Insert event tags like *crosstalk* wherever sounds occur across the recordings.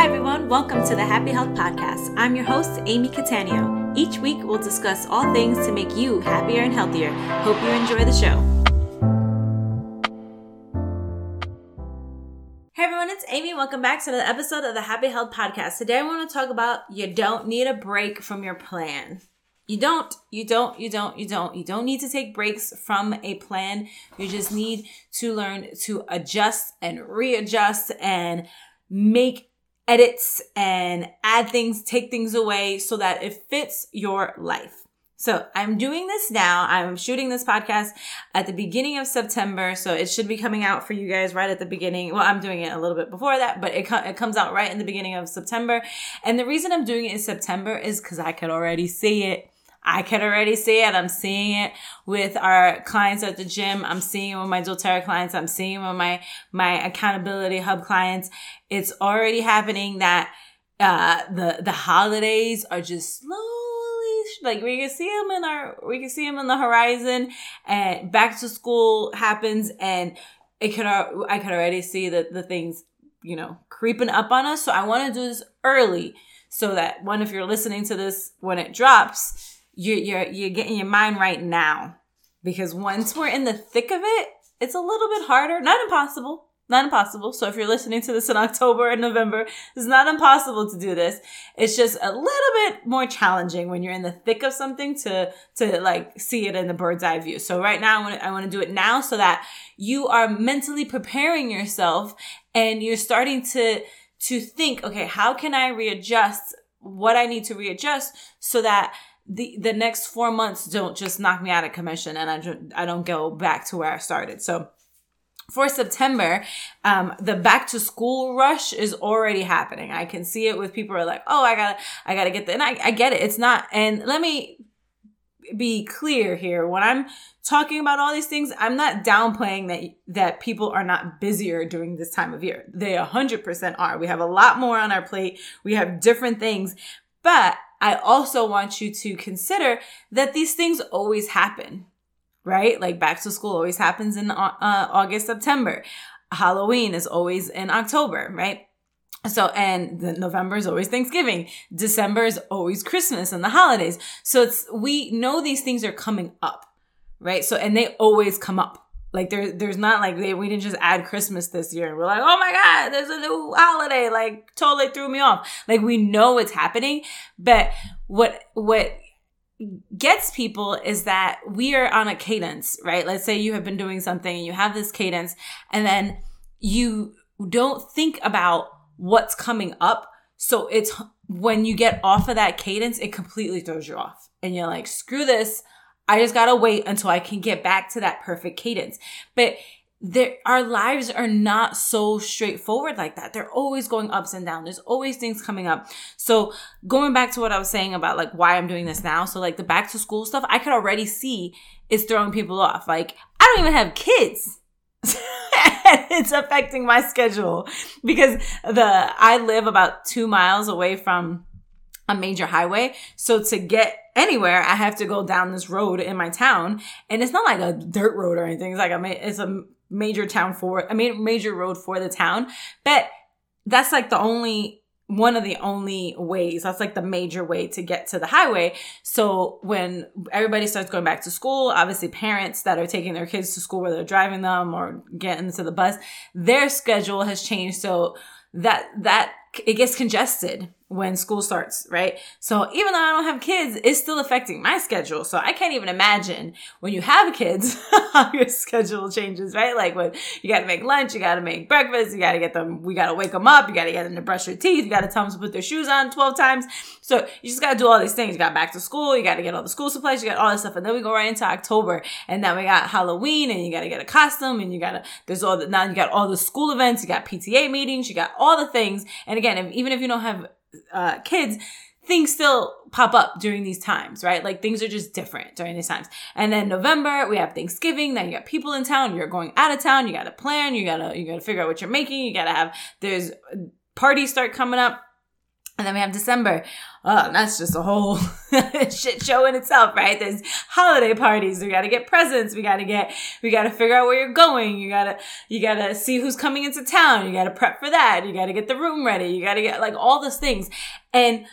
Hi, everyone. Welcome to the Happy Health Podcast. I'm your host, Amy Catania. Each week, we'll discuss all things to make you happier and healthier. Hope you enjoy the show. Hey, everyone. It's Amy. Welcome back to the episode of the Happy Health Podcast. Today, I want to talk about you don't need a break from your plan. You don't, you don't, you don't, you don't. You don't need to take breaks from a plan. You just need to learn to adjust and readjust and make edits and add things, take things away so that it fits your life. So I'm doing this now. I'm shooting this podcast at the beginning of September. So it should be coming out for you guys right at the beginning. Well, I'm doing it a little bit before that, but it, co- it comes out right in the beginning of September. And the reason I'm doing it in September is because I could already see it I can already see it. I'm seeing it with our clients at the gym. I'm seeing it with my doTERRA clients. I'm seeing it with my, my accountability hub clients. It's already happening that, uh, the, the holidays are just slowly, like we can see them in our, we can see them in the horizon and back to school happens and it could, I could already see that the things, you know, creeping up on us. So I want to do this early so that one, if you're listening to this when it drops, you're you're you're getting your mind right now. Because once we're in the thick of it it's a little bit harder. Not impossible. Not impossible. So if you're listening to this in *laughs* october and november it's not impossible to do this. It's just a little bit more challenging when you're in the thick of something to to like see it in the bird's eye view. So right now i want to, I want to do it now so that you are mentally preparing yourself and you're starting to to think okay how can i readjust what i need to readjust so that the the next four months don't just knock me out of commission and I, don't I don't go back to where I started. So for September, um, the back to school rush is already happening. I can see it with people are like, oh, I gotta, I gotta get the, and I, I get it. It's not, and let me be clear here. When I'm talking about all these things, I'm not downplaying that, that people are not busier during this time of year. They 100% are. We have a lot more on our plate. We have different things, but I also want you to consider that these things always happen, right? Like back to school always happens in uh, August, September. Halloween is always in October, right? So, and November is always Thanksgiving. December is always Christmas and the holidays. So it's, we know these things are coming up, right? So, and they always come up. Like there, there's not like they, we didn't just add Christmas this year we're like, oh my God, there's a new holiday. Like totally threw me off. Like we know it's happening, but what, what gets people is that we are on a cadence, right? Let's say you have been doing something and you have this cadence and then you don't think about what's coming up. So it's when you get off of that cadence, it completely throws you off and you're like, screw this. I just gotta wait until I can get back to that perfect cadence. But there, our lives are not so straightforward like that. They're always going ups and downs. There's always things coming up. So going back to what I was saying about like why I'm doing this now. So like the back to school stuff, I could already see is throwing people off. Like I don't even have kids. *laughs* it's affecting my schedule because the, I live about two miles away from a major highway. So to get anywhere, I have to go down this road in my town. And it's not like a dirt road or anything. It's like a, it's a major town for, I mean, major road for the town. But that's like the only, one of the only ways. That's like the major way to get to the highway. So when everybody starts going back to school, obviously parents that are taking their kids to school, whether they're driving them or getting to the bus, their schedule has changed. So that, that, it gets congested when school starts, right? So even though I don't have kids, it's still affecting my schedule. So I can't even imagine when you have kids *laughs* how your schedule changes, right? Like when you got to make lunch, you got to make breakfast, you got to get them, we got to wake them up, you got to get them to brush their teeth, you got to tell them to put their shoes on 12 times. So you just got to do all these things. You got back to school, you got to get all the school supplies, you got all this stuff. And then we go right into October and then we got Halloween and you got to get a costume and you got to, there's all the, now you got all the school events, you got PTA meetings, you got all the things. And again, if, even if you don't have uh, kids, things still pop up during these times, right? Like things are just different during these times. And then November, we have Thanksgiving. Then you got people in town. You're going out of town. You got to plan. You got to, you got to figure out what you're making. You got to have, there's parties start coming up. And then we have December. Oh, that's just a whole *laughs* shit show in itself, right? There's holiday parties. We got to get presents. We got to get, we got to figure out where you're going. You got to, you got to see who's coming into town. You got to prep for that. You got to get the room ready. You got to get like all those things. And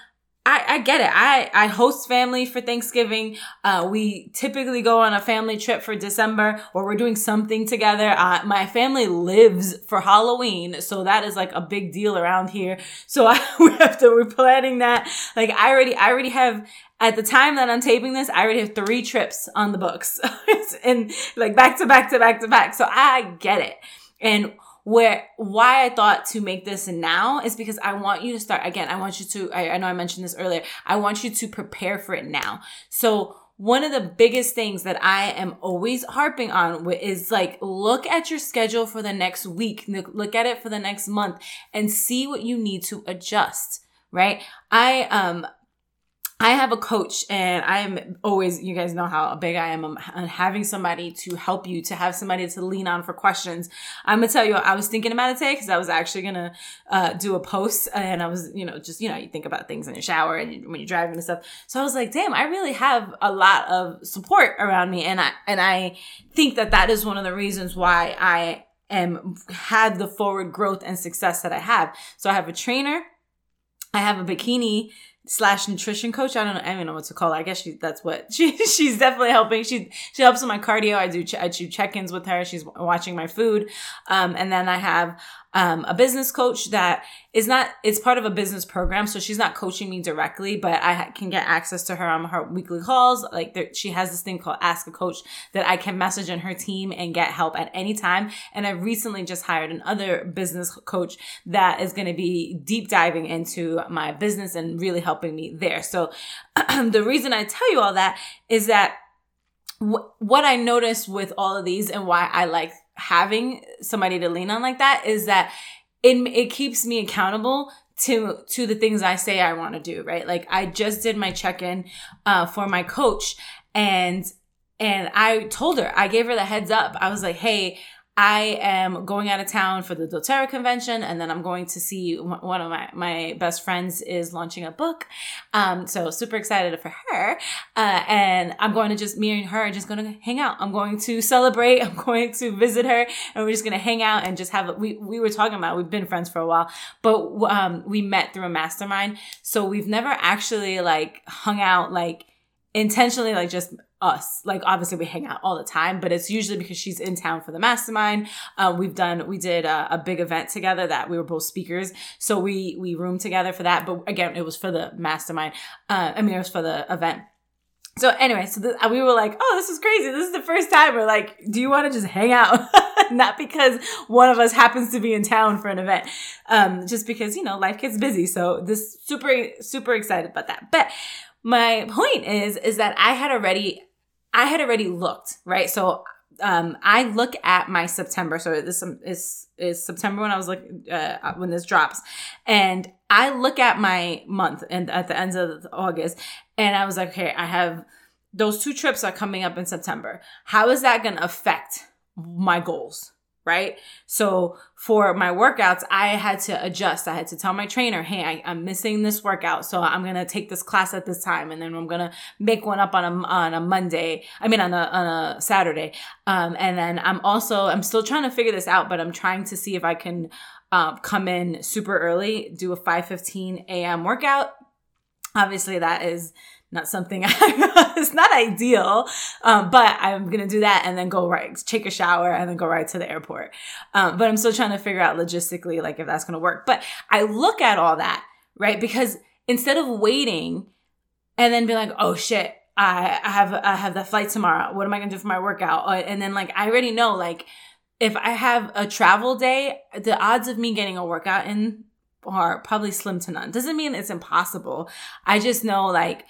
I, I get it. I, I host family for Thanksgiving. Uh, we typically go on a family trip for December or we're doing something together. Uh, my family lives for Halloween. So that is like a big deal around here. So I, *laughs* we have to, we're planning that. Like I already, I already have, at the time that I'm taping this, I already have three trips on the books *laughs* and like back to back to back to back. So I get it. And where why I thought to make this now is because I want you to start again. I want you to. I, I know I mentioned this earlier. I want you to prepare for it now. So one of the biggest things that I am always harping on is like look at your schedule for the next week, look at it for the next month and see what you need to adjust, right? I um I have a coach and I am always, you guys know how big I am on having somebody to help you, to have somebody to lean on for questions. I'm gonna tell you, I was thinking about it today because I was actually gonna uh, do a post and I was, you know, just, you know, you think about things in your shower and when you're driving and stuff. So I was like, damn, I really have a lot of support around me. And I, and I think that that is one of the reasons why I am, had the forward growth and success that I have. So I have a trainer. I have a bikini slash nutrition coach. I don't know. I don't know what to call her. I guess she, that's what *laughs* she, she's definitely helping. She, she helps with my cardio. I do, I do check-ins with her. She's watching my food. Um, and then I have, um, a business coach that is not, it's part of a business program. So she's not coaching me directly, but I can get access to her on her weekly calls. Like there, she has this thing called Ask a Coach that I can message in her team and get help at any time. And I recently just hired another business coach that is going to be deep diving into my business and really helping me there. So *clears throat* the reason I tell you all that is that what I noticed with all of these and why I like having somebody to lean on like that is that it, it keeps me accountable to to the things I say I want to do, right? Like I just did my check-in uh, for my coach and and I told her, I gave her the heads up. I was like, "Hey, I am going out of town for the doTERRA convention, and then I'm going to see one of my, my best friends is launching a book. Um, so super excited for her. Uh, and I'm going to just, me and her are just going to hang out. I'm going to celebrate. *laughs* I'm going to visit her and we're just going to hang out and just have, we, we were talking about, we've been friends for a while, but, um, we met through a mastermind. So we've never actually like hung out like, intentionally like just us. Like obviously we hang out all the time, but it's usually because she's in town for the mastermind. Um, we've done, we did a, a, big event together that we were both speakers. So we, we roomed together for that. But again, it was for the mastermind. Uh, I mean, it was for the event. So anyway, so we were like, oh, this is crazy. This is the first time we're like, do you want to just hang out? *laughs* Not because one of us happens to be in town for an event. Um, just because, you know, life gets busy. So this super, super excited about that. But my point is, is that I had already I had already looked, right? So um, I look at my September. So this is is September when I was like uh, when this drops, and I look at my month and at the end of August, and I was like, okay, I have those two trips are coming up in September. How is that going to affect my goals? Right? So for my workouts, I had to adjust. I had to tell my trainer, hey, I, am missing this workout. So I'm going to take this class at this time. And then I'm going to make one up on a, on a Monday. I mean, on a, on a Saturday. Um, and then I'm also, I'm still trying to figure this out, but I'm trying to see if I can, uh, come in super early, do a 5:15 a.m. workout. Obviously that is not something *laughs* I, it's not ideal, um, but I'm gonna do that and then go right, take a shower and then go right to the airport. Um, but I'm still trying to figure out logistically, like if that's gonna work. But I look at all that, right? Because instead of waiting and then be like, oh shit, I, I have, I have the flight tomorrow. What am I gonna do for my workout? Uh, and then like, I already know, like, if I have a travel day, the odds of me getting a workout in are probably slim to none. Doesn't mean it's impossible. I just know like,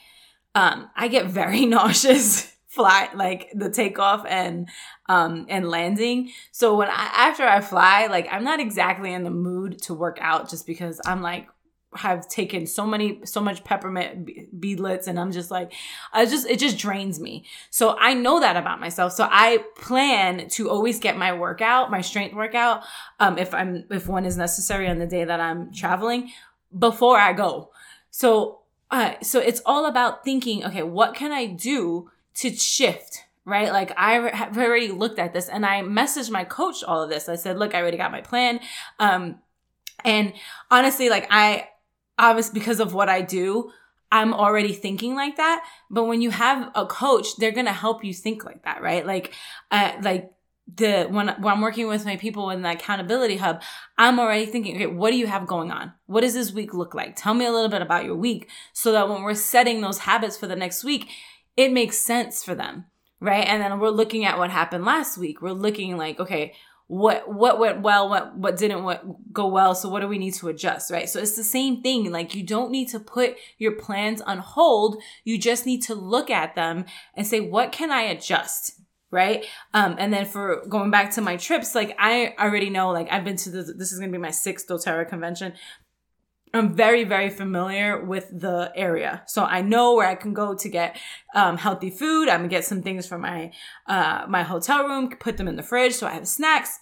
um, I get very *laughs* nauseous fly like the takeoff and um and landing. So when i after i fly like i'm not exactly in the mood to work out just because i'm like have taken so many so much peppermint beadlets and i'm just like i just it just drains me. So i know that about myself. So i plan to always get my workout my strength workout um if i'm if one is necessary on the day that i'm traveling before I go. So, uh, so it's all about thinking, okay, what can I do to shift? Right? Like I have already looked at this and I messaged my coach all of this. I said, look, I already got my plan. Um, and honestly, like I, obviously because of what I do, I'm already thinking like that. But when you have a coach, they're going to help you think like that, right? Like, uh, like the, when, when I'm working with my people in the accountability hub, I'm already thinking, okay, what do you have going on? What does this week look like? Tell me a little bit about your week so that when we're setting those habits for the next week, it makes sense for them. Right. And then we're looking at what happened last week. We're looking like, okay, what what went well what what didn't what go well so what do we need to adjust right so it's the same thing like you don't need to put your plans on hold you just need to look at them and say what can i adjust right um and then for going back to my trips like i already know like i've been to this this is going to be my sixth doterra convention I'm very, very familiar with the area. So I know where I can go to get um, healthy food. I'm gonna get some things from my uh, my hotel room, put them in the fridge so I have snacks.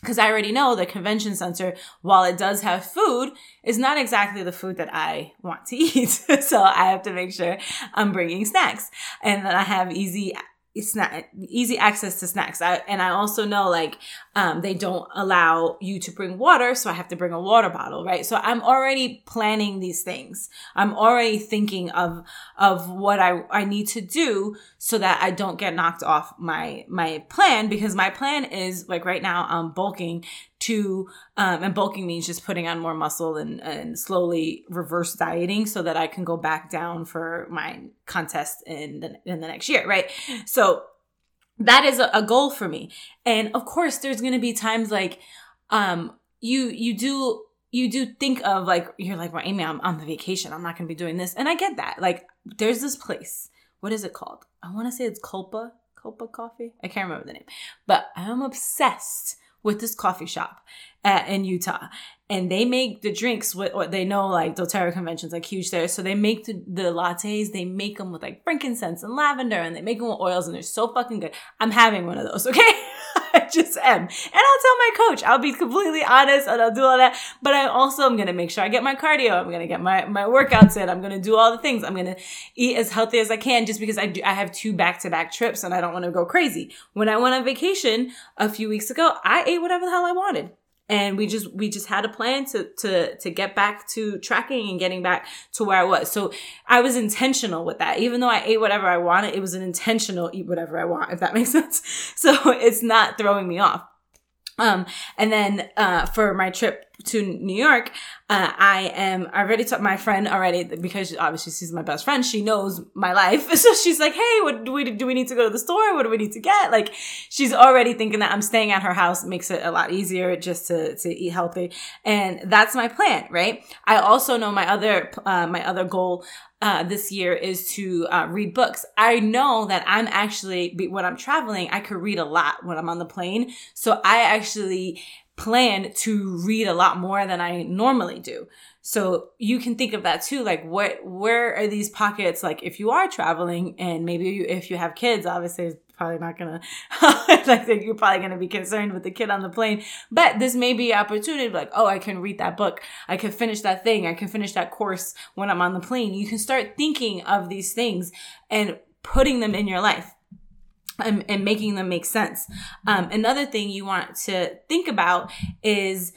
Because I already know the convention center, while it does have food, is not exactly the food that I want to *laughs* eat. so I have to make sure I'm bringing snacks and that I have easy snack easy access to snacks. I, and i also know like um, they don't allow you to bring water so i have to bring a water bottle right? So i'm already planning these things. I'm already thinking of of what i i need to do so that i don't get knocked off my my plan because my plan is like right now i'm bulking to um, and bulking means just putting on more muscle and, and slowly reverse dieting so that I can go back down for my contest in the, in the next year, right? So that is a, a goal for me. And of course, there's going to be times like, um, you, you do, you do think of like, you're like, well, Amy, I'm on the vacation. I'm not going to be doing this. And I get that. Like, there's this place. What is it called? I want to say it's Culpa, Culpa Coffee. I can't remember the name, but I'm obsessed with this coffee shop in Utah. And they make the drinks with what they know, like doTERRA conventions, like huge there. So they make the, the lattes, they make them with like frankincense and lavender and they make them with oils and they're so fucking good. I'm having one of those, *laughs* okay? I just am. And I'll tell my coach, I'll be completely honest and I'll do all that. But I also am to make sure I get my cardio. I'm to get my, my workouts in. I'm to do all the things. I'm to eat as healthy as I can just because I do, I have two back to back trips and I don't want to go crazy. When I went on vacation a few weeks ago, I ate whatever the hell I wanted and we just we just had a plan to to to get back to tracking and getting back to where I was. So I was intentional with that. Even though I ate whatever I wanted, it was an intentional eat whatever I want, if that *laughs* makes sense. So it's not throwing me off. Um, and then, uh, for my trip to New York, uh, I am, I already told my friend already because obviously she's my best friend. She knows my life. *laughs* So she's like, Hey, what do we, do we need to go to the store? What do we need to get? Like she's already thinking that I'm staying at her house makes it a lot easier just to, to eat healthy. And that's my plan, right? I also know my other, uh, my other goal uh, this year is to uh, read books. I know that I'm actually, when I'm traveling, I could read a lot when I'm on the plane. So I actually plan to read a lot more than I normally do. So you can think of that too. Like what, where are these pockets? Like if you are traveling and maybe you, if you have kids, obviously it's probably not gonna *laughs* think you're probably gonna be concerned with the kid on the plane. But this may be opportunity like, oh, I can read that book. I can finish that thing. I can finish that course when I'm on the plane. You can start thinking of these things and putting them in your life. And, and making them make sense. Um, another thing you want to think about is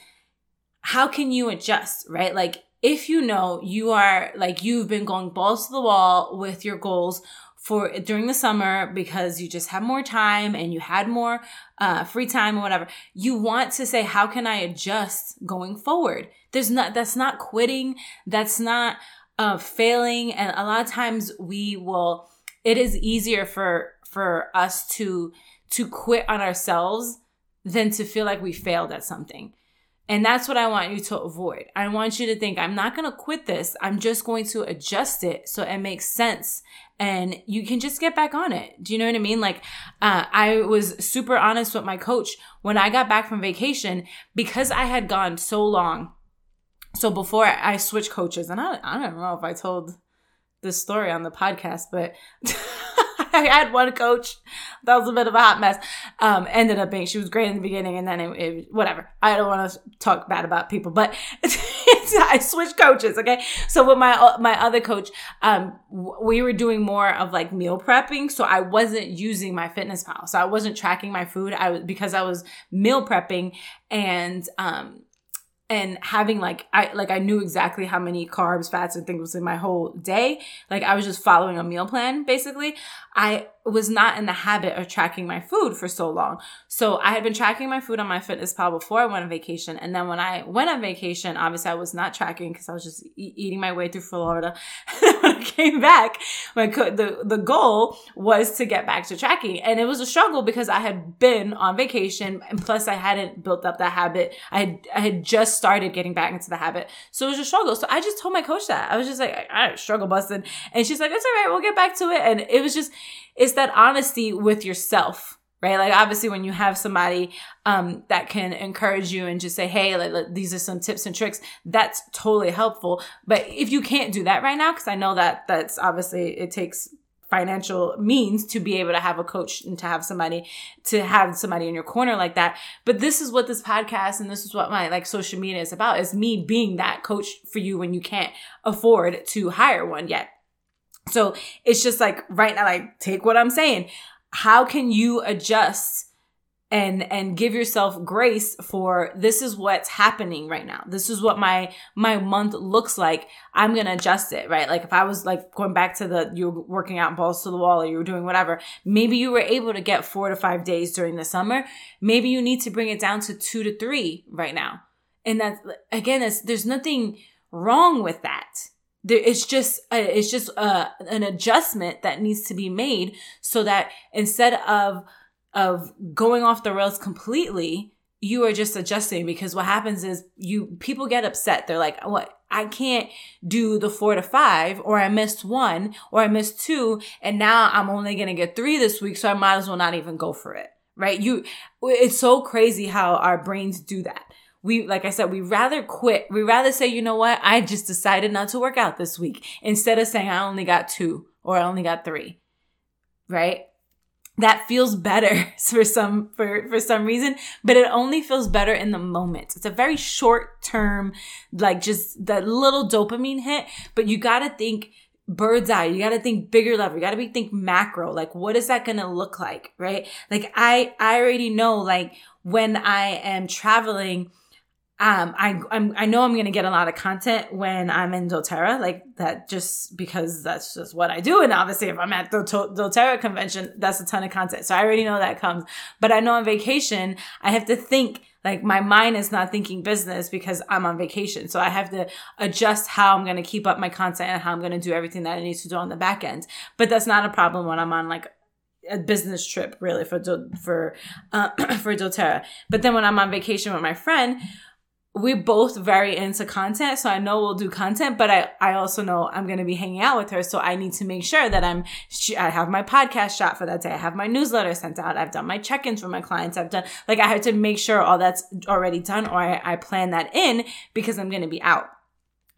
how can you adjust, right? Like if you know you are like you've been going balls to the wall with your goals for during the summer because you just have more time and you had more uh, free time or whatever you want to say how can i adjust going forward there's not that's not quitting that's not uh, failing and a lot of times we will it is easier for for us to to quit on ourselves than to feel like we failed at something and that's what I want you to avoid. I want you to think, I'm not going to quit this. I'm just going to adjust it so it makes sense and you can just get back on it. Do you know what I mean? Like, uh, I was super honest with my coach when I got back from vacation because I had gone so long. So before I switched coaches, and I, I don't know if I told this story on the podcast, but *laughs* *laughs* I had one coach that was a bit of a hot mess. Um, ended up being she was great in the beginning, and then it, it whatever. I don't want to talk bad about people, but *laughs* I switched coaches. Okay. So with my, my other coach, um, we were doing more of like meal prepping. So I wasn't using MyFitnessPal, So I wasn't tracking my food. I was, because I was meal prepping and, um, and having like I like I knew exactly how many carbs, fats, and things was in my whole day. Like I was just following a meal plan basically. I was not in the habit of tracking my food for so long. So I had been tracking my food on MyFitnessPal before I went on vacation. And then when I went on vacation, obviously I was not tracking because I was just e- eating my way through Florida. *laughs* when I came back, my co- the, the goal was to get back to tracking. And it was a struggle because I had been on vacation and plus I hadn't built up that habit. I had, I had just started getting back into the habit. So it was a struggle. So I just told my coach that. I was just like, I, I struggle busting. And she's like, it's all right. We'll get back to it. And it was just, it's that honesty with yourself right? Like obviously when you have somebody um, that can encourage you and just say hey like, like, these are some tips and tricks that's totally helpful. But if you can't do that right now because i know that that's obviously it takes financial means to be able to have a coach and to have somebody to have somebody in your corner like that. But this is what this podcast and this is what my like social media is about is me being that coach for you when you can't afford to hire one yet so it's just like right now, like take what I'm saying. How can you adjust and and give yourself grace for this is what's happening right now. This is what my my month looks like. I'm gonna adjust it, right? Like if I was like going back to the you're working out balls to the wall or you were doing whatever, maybe you were able to get four to five days during the summer. Maybe you need to bring it down to two to three right now. And that's again, it's, there's nothing wrong with that there, it's just a, it's just a, an adjustment that needs to be made so that instead of of going off the rails completely you are just adjusting because what happens is you people get upset. They're like what? I can't do the four to five or i missed one or i missed two and now i'm only going to get three this week so i might as well not even go for it. Right? You it's so crazy how our brains do that we like i said we rather quit. We rather say you know what? I just decided not to work out this week instead of saying i only got two or i only got three right? That feels better *laughs* for some for for some reason but it only feels better in the moment. It's a very short term like just that little dopamine hit but you got to think bird's eye. You got to think bigger level. You got to be think macro. Like what is that going to look like right? Like i i already know like when i am traveling um, I I'm, i know I'm gonna get a lot of content when I'm in DoTerra, like that, just because that's just what I do. And obviously, if I'm at the DoTerra convention, that's a ton of content. So I already know that comes. But I know on vacation, I have to think like my mind is not thinking business because I'm on vacation. So I have to adjust how I'm gonna keep up my content and how I'm gonna do everything that I need to do on the back end. But that's not a problem when I'm on like a business trip, really for for uh, *clears throat* for DoTerra. But then when I'm on vacation with my friend we're both very into content so i know we'll do content but i i also know i'm going to be hanging out with her so i need to make sure that i'm i have my podcast shot for that day i have my newsletter sent out i've done my check-ins for my clients i've done like i have to make sure all that's already done or i, I plan that in because i'm going to be out.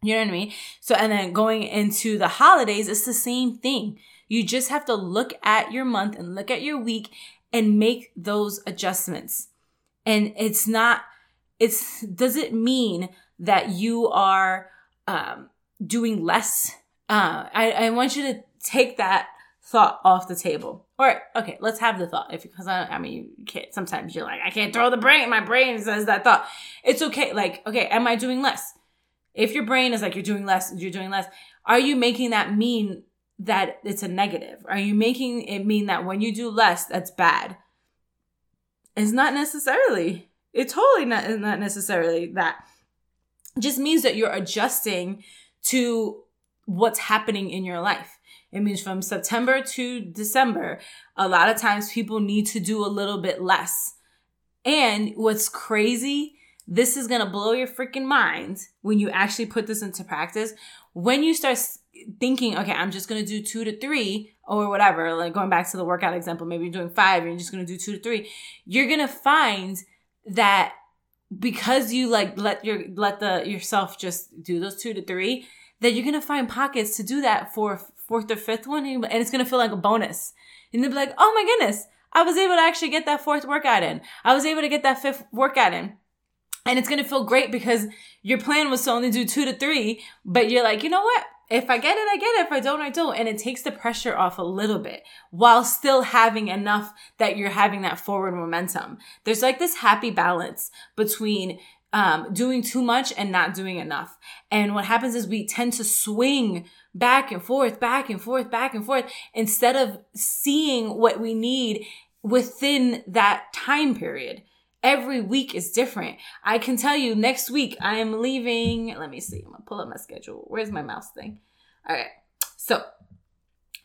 You know what i mean? So and then going into the holidays it's the same thing. You just have to look at your month and look at your week and make those adjustments. And it's not it's does it mean that you are um, doing less? Uh, I, I want you to take that thought off the table. Or okay, let's have the thought. If because I, I mean, you can't. Sometimes you're like, I can't throw the brain. My brain says that thought. It's okay. Like, okay, am I doing less? If your brain is like you're doing less, you're doing less. Are you making that mean that it's a negative? Are you making it mean that when you do less, that's bad? It's not necessarily. It's totally not, not necessarily that. It just means that you're adjusting to what's happening in your life. It means from September to December, a lot of times people need to do a little bit less. And what's crazy, this is gonna blow your freaking mind when you actually put this into practice. When you start thinking, okay, I'm just gonna do two to three or whatever, like going back to the workout example, maybe you're doing five, and you're just gonna do two to three, you're gonna find that because you like let your let the yourself just do those two to three that you're gonna find pockets to do that for fourth or fifth one and it's gonna feel like a bonus. And they'll be like oh my goodness i was able to actually get that fourth workout in. I was able to get that fifth workout in. And it's to feel great because your plan was to only do two to three, but you're like, you know what? If I get it, I get it. If I don't, I don't. And it takes the pressure off a little bit while still having enough that you're having that forward momentum. There's like this happy balance between um, doing too much and not doing enough. And what happens is we tend to swing back and forth, back and forth, back and forth, instead of seeing what we need within that time period. Every week is different. I can tell you next week I am leaving. Let me see. I'm gonna pull up my schedule. Where's my mouse thing? All right. So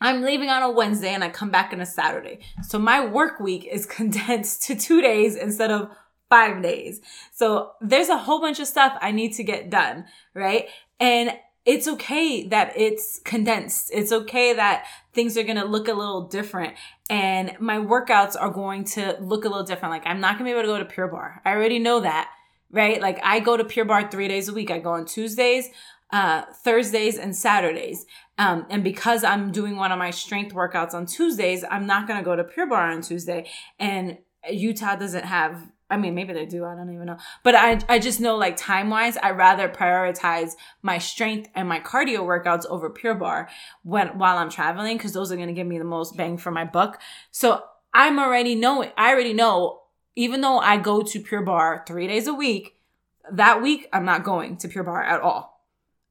I'm leaving on a Wednesday and I come back on a Saturday. So my work week is *laughs* condensed to two days instead of five days. So there's a whole bunch of stuff I need to get done, right? And it's okay that it's condensed. It's okay that things are going to look a little different and my workouts are going to look a little different. Like I'm not going to be able to go to Pure Barre. I already know that, right? Like I go to Pure Barre three days a week. I go on Tuesdays, uh, Thursdays and Saturdays. Um, and because I'm doing one of my strength workouts on Tuesdays, I'm not going to go to Pure Barre on Tuesday. And Utah doesn't have I mean, maybe they do. I don't even know. But I, I just know like time wise, I rather prioritize my strength and my cardio workouts over Pure Barre when while I'm traveling because those are going to give me the most bang for my buck. So I'm already knowing. I already know. Even though I go to Pure Barre three days a week, that week I'm not going to Pure Bar at all,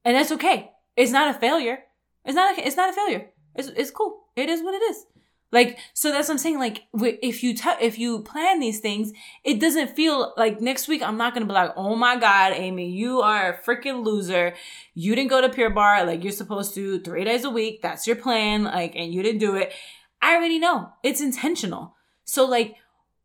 and that's okay. It's not a failure. It's not. A, it's not a failure. It's it's cool. It is what it is. Like, so that's what I'm saying. Like, if you, t- if you plan these things, it doesn't feel like next week I'm not to be like, oh my God, Amy, you are a freaking loser. You didn't go to Pure Barre like you're supposed to three days a week. That's your plan. Like, and you didn't do it. I already know it's intentional. So like,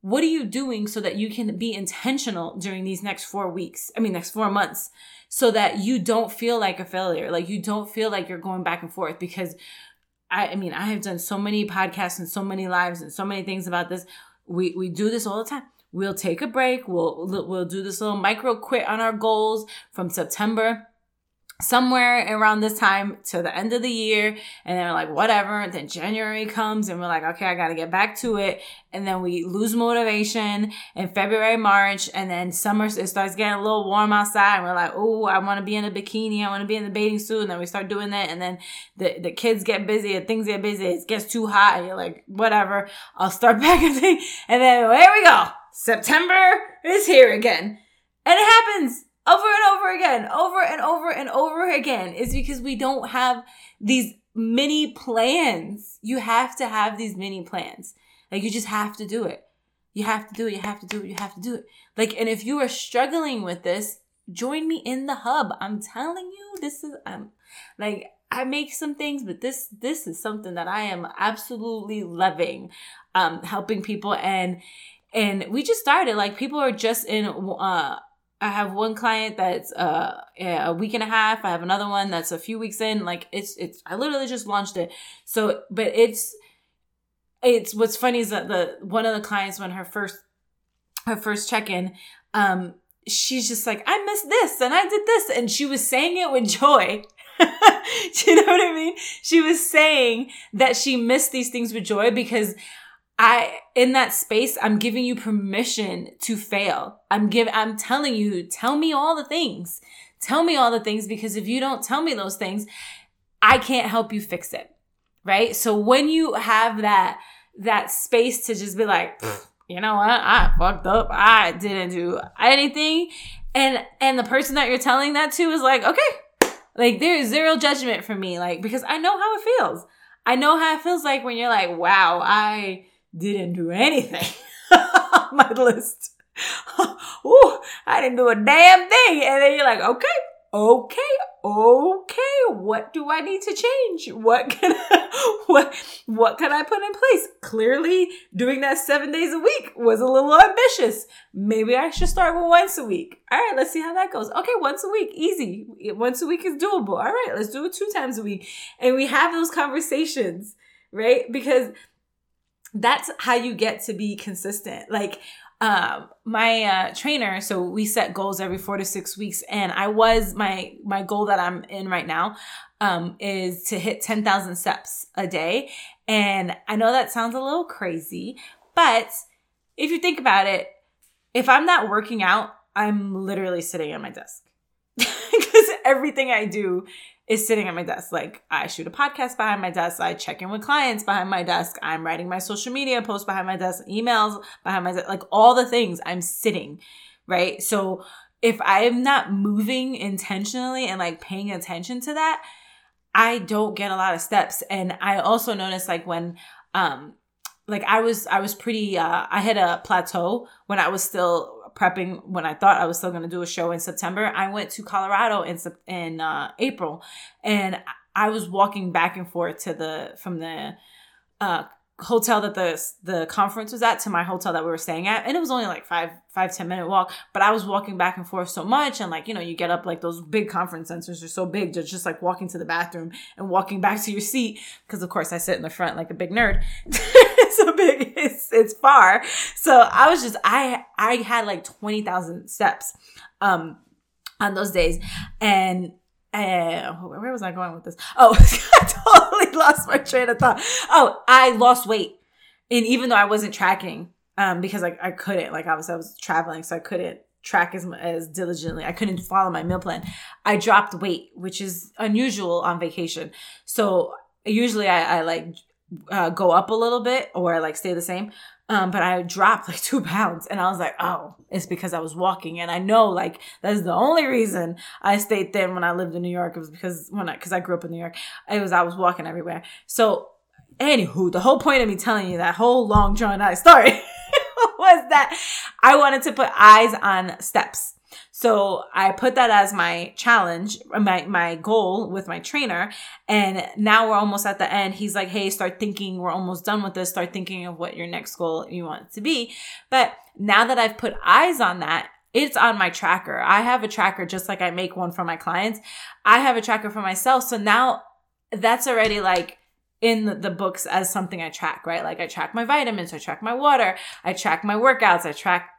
what are you doing so that you can be intentional during these next four weeks? I mean, next four months so that you don't feel like a failure. Like you don't feel like you're going back and forth because I, I mean, I have done so many podcasts and so many lives and so many things about this. We we do this all the time. We'll take a break. We'll we'll do this little micro quit on our goals from September somewhere around this time to the end of the year and then we're like whatever. Then january comes and we're like okay i gotta get back to it. And then we lose motivation in february march and then summer it starts getting a little warm outside and we're like oh i want to be in a bikini i want to be in the bathing suit and then we start doing that and then the, the kids get busy and things get busy it gets too hot and you're like whatever i'll start *laughs* back and then there we go september is here again and it happens over and over again, over and over and over again is because we don't have these mini plans. You have to have these mini plans. Like you just have to do it. You have to do it. You have to do it. You have to do it. Like, and if you are struggling with this, join me in the hub. I'm telling you, this is, um, like, I make some things, but this, this is something that I am absolutely loving, um, helping people. And, and we just started, like, people are just in, uh, I have one client that's uh a week and a half. I have another one that's a few weeks in. Like it's it's I literally just launched it. So but it's it's what's funny is that the one of the clients when her first her first check-in, um, she's just like, I missed this and I did this. And she was saying it with joy. *laughs* Do you know what I mean? She was saying that she missed these things with joy because I in that space I'm giving you permission to fail. I'm give I'm telling you tell me all the things. Tell me all the things because if you don't tell me those things, I can't help you fix it. Right? So when you have that that space to just be like, you know what? I fucked up. I didn't do anything. And and the person that you're telling that to is like, okay. Like there is zero judgment for me like because I know how it feels. I know how it feels like when you're like, wow, I didn't do anything *laughs* on my list. *laughs* Ooh, I didn't do a damn thing. And then you're like, okay, okay, okay, what do I need to change? What can I, *laughs* what what can I put in place? Clearly, doing that seven days a week was a little ambitious. Maybe I should start with once a week. All right, let's see how that goes. Okay, once a week, easy. Once a week is doable. All right, let's do it two times a week. And we have those conversations, right? Because that's how you get to be consistent. Like, um, my uh, trainer, so we set goals every four to six weeks, and I was my my goal that I'm in right now um, is to hit ten thousand steps a day, and I know that sounds a little crazy, but if you think about it, if I'm not working out I'm literally sitting at my desk *laughs* because everything I do is sitting at my desk. Like I shoot a podcast behind my desk. I check in with clients behind my desk. I'm writing my social media posts behind my desk, emails behind my desk, like all the things I'm sitting, right? So if I am not moving intentionally and like paying attention to that, I don't get a lot of steps. And I also notice like when, um, like I was, I was pretty, uh, I hit a plateau when I was still prepping when I thought I was still going to do a show in September. I went to Colorado in, in, uh, April. And I was walking back and forth to the, from the, uh, hotel that the the conference was at to my hotel that we were staying at. And it was only like five five ten minute walk. But i was walking back and forth so much and like you know you get up like those big conference centers are so big just just like walking to the bathroom and walking back to your seat. Because of course i sit in the front like a big nerd *laughs* it's *laughs* so big it's it's far so i was just i i had like 20000 steps um on those days and uh, where was I going with this? Oh, *laughs* I totally lost my train of thought. Oh, I lost weight. And even though I wasn't tracking, um, because I, I couldn't, like was, I was traveling, so I couldn't track as, as diligently. I couldn't follow my meal plan. I dropped weight, which is unusual on vacation. So usually I, I like, uh, go up a little bit or like stay the same. Um, but I dropped like *laughs* two pounds and I was like, oh, it's because I was walking. And I know like that's the only reason I stayed thin when I lived in New York. It was because when I, cause I grew up in New York, it was, I was walking everywhere. So anywho, the whole point of me telling you that whole long drawn out story *laughs* was that I wanted to put eyes on steps. So I put that as my challenge, my, my goal with my trainer. And now we're almost at the end. He's like, Hey, start thinking. We're almost done with this. Start thinking of what your next goal you want it to be. But now that I've put eyes on that, it's on my tracker. I have a tracker just like I make one for my clients. I have a tracker for myself. So now that's already like in the books as something I track, right? Like I track my vitamins, I track my water, I track my workouts, I track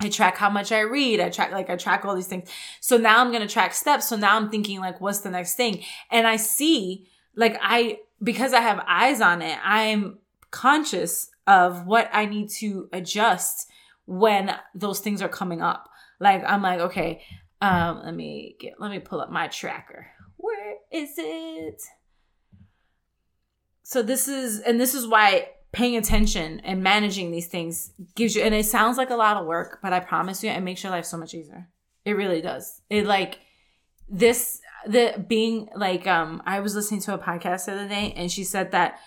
I track how much I read. I track, like, I track all these things. So now I'm going to track steps. So now I'm thinking, like, what's the next thing? And I see, like, I, because I have eyes on it, I'm conscious of what I need to adjust when those things are coming up. Like, I'm like, okay, um, let me get, let me pull up my tracker. Where is it? So this is, and this is why paying attention and managing these things gives you and it sounds like a lot of work but i promise you it makes your life so much easier. It really does. It like this the being like um i was listening to a podcast the other day and she said that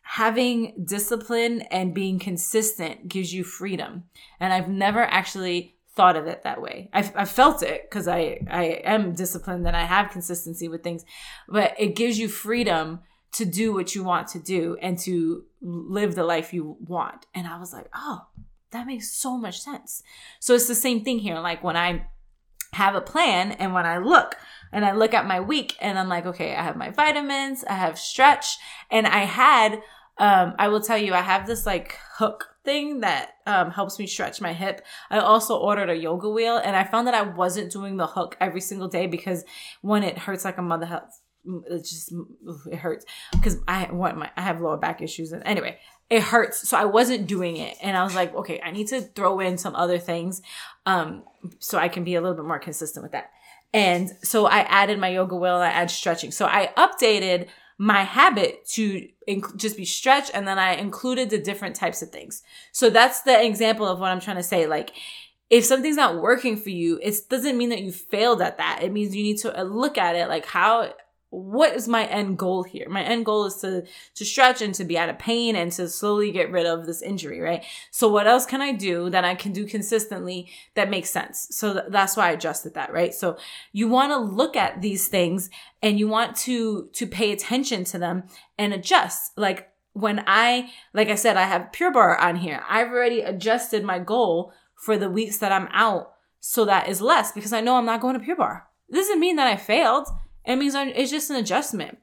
having discipline and being consistent gives you freedom. And i've never actually thought of it that way. I've, I've felt it because i i am disciplined and i have consistency with things but it gives you freedom to do what you want to do and to live the life you want. And I was like, oh, that makes so much sense. So it's the same thing here. Like when I have a plan and when I look and I look at my week and I'm like, okay, I have my vitamins, I have stretch, and I had, um, I will tell you, I have this like hook thing that um, helps me stretch my hip. I also ordered a yoga wheel and I found that I wasn't doing the hook every single day because when it hurts like a mother it just it hurts. Because I want my I have lower back issues and anyway it hurts. So I wasn't doing it. And I was like okay I need to throw in some other things um so I can be a little bit more consistent with that. And so I added my yoga wheel I add stretching. So I updated my habit to inc- just be stretched and then I included the different types of things. So that's the example of what I'm trying to say. Like if something's not working for you, it doesn't mean that you failed at that. It means you need to look at it like how what is my end goal here? My end goal is to to stretch and to be out of pain and to slowly get rid of this injury, right? So what else can I do that I can do consistently that makes sense? So th- that's why I adjusted that, right? So you want to look at these things and you want to to pay attention to them and adjust. Like when I like I said I have Pure Barre on here. I've already adjusted my goal for the weeks that I'm out so that is less because I know I'm not going to Pure Barre. This doesn't mean that I failed it means it's just an adjustment.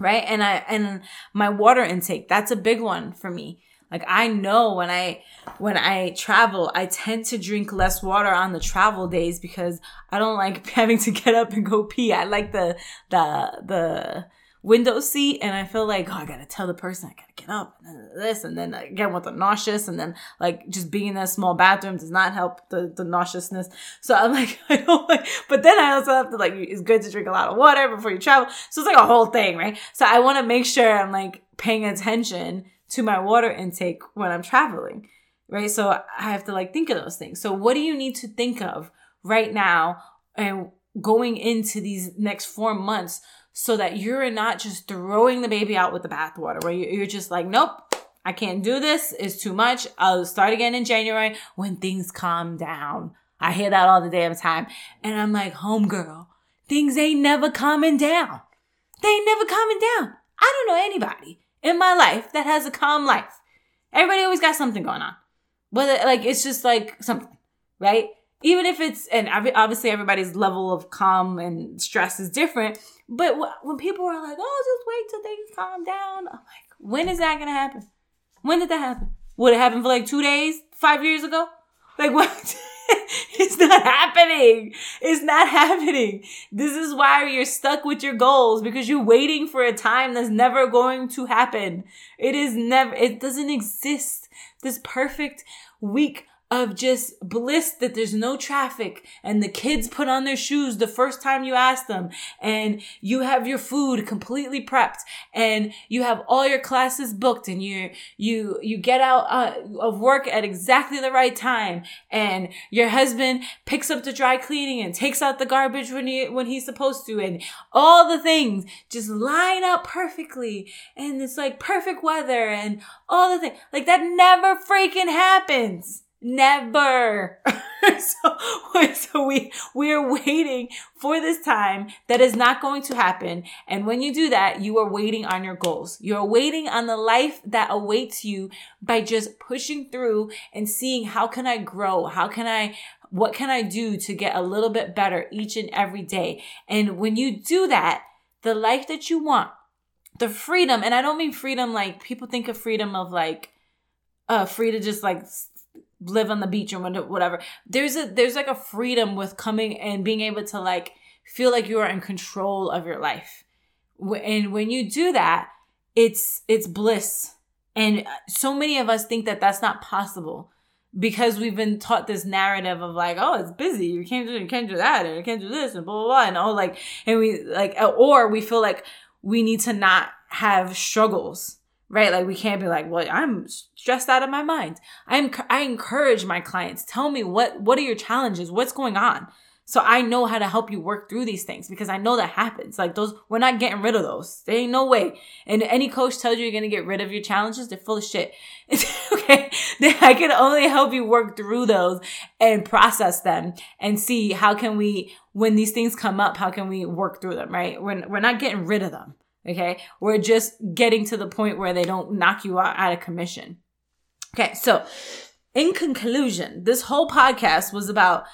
Right. And I, and my water intake, that's a big one for me. Like I know when I, when I travel, I tend to drink less water on the travel days because I don't like *laughs* having to get up and go pee. I like the, the, the, window seat and I feel like, oh, I gotta tell the person I gotta get up and this and then again with the nauseous and then like just being in a small bathroom does not help the, the nauseousness. So I'm like, *laughs* I don't like, but then I also have to like, it's good to drink a lot of water before you travel. So it's like a whole thing, right? So I want to make sure I'm like paying attention to my water intake when I'm traveling, right? So I have to like think of those things. So what do you need to think of right now and going into these next four months so that you're not just throwing the baby out with the bathwater where you're just like, nope, I can't do this. It's too much. I'll start again in January when things calm down. I hear that all the damn time. And I'm like, homegirl, things ain't never calming down. They ain't never calming down. I don't know anybody in my life that has a calm life. Everybody always got something going on. Whether like it's just like something, right? Even if it's and obviously everybody's level of calm and stress is different, but when people are like, "Oh, just wait till things calm down," I'm like, when is that gonna happen? When did that happen? Would it happen for like two days, five years ago? Like *laughs* what? it's not happening. It's not happening. This is why you're stuck with your goals because you're waiting for a time that's never going to happen. It is never, it doesn't exist. This perfect week of just bliss that there's no traffic and the kids put on their shoes the first time you ask them and you have your food completely prepped and you have all your classes booked and you you you get out uh, of work at exactly the right time and your husband picks up the dry cleaning and takes out the garbage when he when he's supposed to and all the things just line up perfectly and it's like perfect weather and all the things like that never freaking happens Never. *laughs* so, so we we're waiting for this time that is not going to happen. And when you do that, you are waiting on your goals. You're waiting on the life that awaits you by just pushing through and seeing how can I grow? How can I what can I do to get a little bit better each and every day? And when you do that, the life that you want, the freedom, and I don't mean freedom like people think of freedom of like uh free to just like live on the beach or whatever. There's a there's like a freedom with coming and being able to like feel like you are in control of your life. And when you do that, it's it's bliss. And uh, so many of us think that that's not possible because we've been taught this narrative of like, oh, it's busy. You can't do, you can't do that, and you can't do this, and blah blah blah, and all like, and we like, or we feel like we need to not have struggles right? Like we can't be like, well, I'm stressed out of my mind. I'm, I encourage my clients, tell me what, what are your challenges? What's going on? So I know how to help you work through these things because I know that happens. Like those, we're not getting rid of those. There ain't no way. And any coach tells you you're going to get rid of your challenges, they're full of shit. *laughs* okay. I can only help you work through those and process them and see how can we, when these things come up, how can we work through them, right? We're, we're not getting rid of them. Okay. We're just getting to the point where they don't knock you out, out of commission. Okay. So in conclusion, this whole podcast was about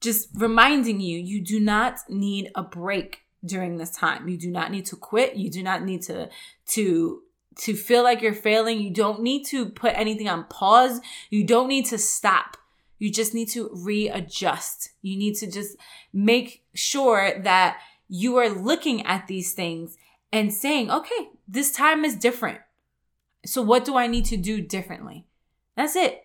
just reminding you, you do not need a break during this time. You do not need to quit. You do not need to, to, to feel like you're failing. You don't need to put anything on pause. You don't need to stop. You just need to readjust. You need to just make sure that you are looking at these things and saying, okay, this time is different. So what do I need to do differently? That's it.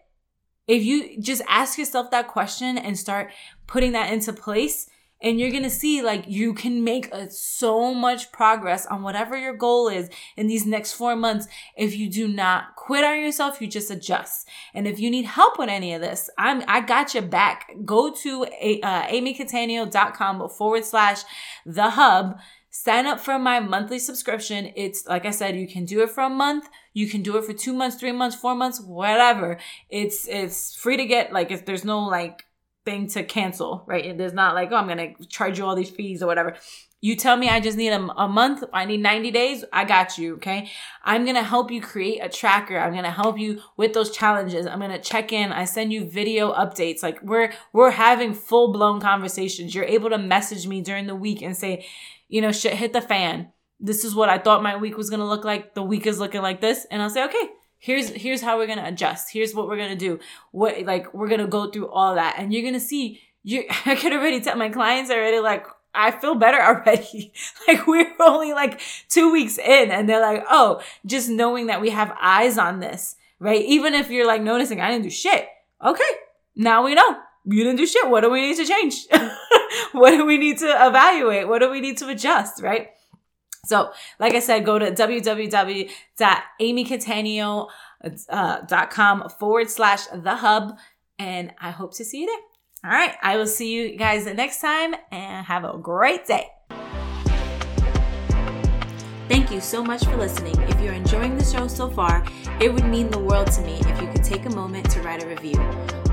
If you just ask yourself that question and start putting that into place, and you're gonna see like you can make a, so much progress on whatever your goal is in these next four months if you do not quit on yourself you just adjust and if you need help with any of this i'm i got your back go to uh, amycatania.com forward slash the hub sign up for my monthly subscription. It's like I said, you can do it for a month, you can do it for two months, three months, four months, whatever. It's it's free to get. Like if there's no like thing to cancel, right? There's not like oh I'm gonna charge you all these fees or whatever. You tell me I just need a, a month, I need 90 days, I got you, okay? I'm gonna help you create a tracker. I'm gonna help you with those challenges. I'm gonna check in. I send you video updates. Like we're we're having full blown conversations. You're able to message me during the week and say, you know, shit hit the fan. This is what I thought my week was to look like. The week is looking like this. And I'll say, okay, here's, here's how we're to adjust. Here's what we're to do. What, like, we're to go through all that. And you're to see, you, *laughs* I could already tell my clients already like, I feel better *laughs* already. like we're only like two weeks in and they're like, oh, just knowing that we have eyes on this, right? Even if you're like noticing I didn't do shit. Okay. Now we know you didn't do shit. What do we need to change? *laughs* what do we need to evaluate? What do we need to adjust, right? So, like I said, go to www.amycatanio.com uh, forward slash the hub, and I hope to see you there. All right, I will see you guys next time, and have a great day. Thank you so much for listening. If you're enjoying the show so far, it would mean the world to me if you could take a moment to write a review.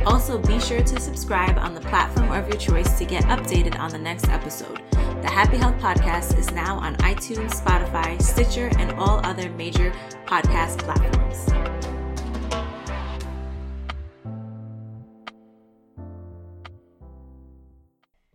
Also, be sure to subscribe on the platform of your choice to get updated on the next episode. The Happy Health Podcast is now on iTunes, Spotify, Stitcher, and all other major podcast platforms.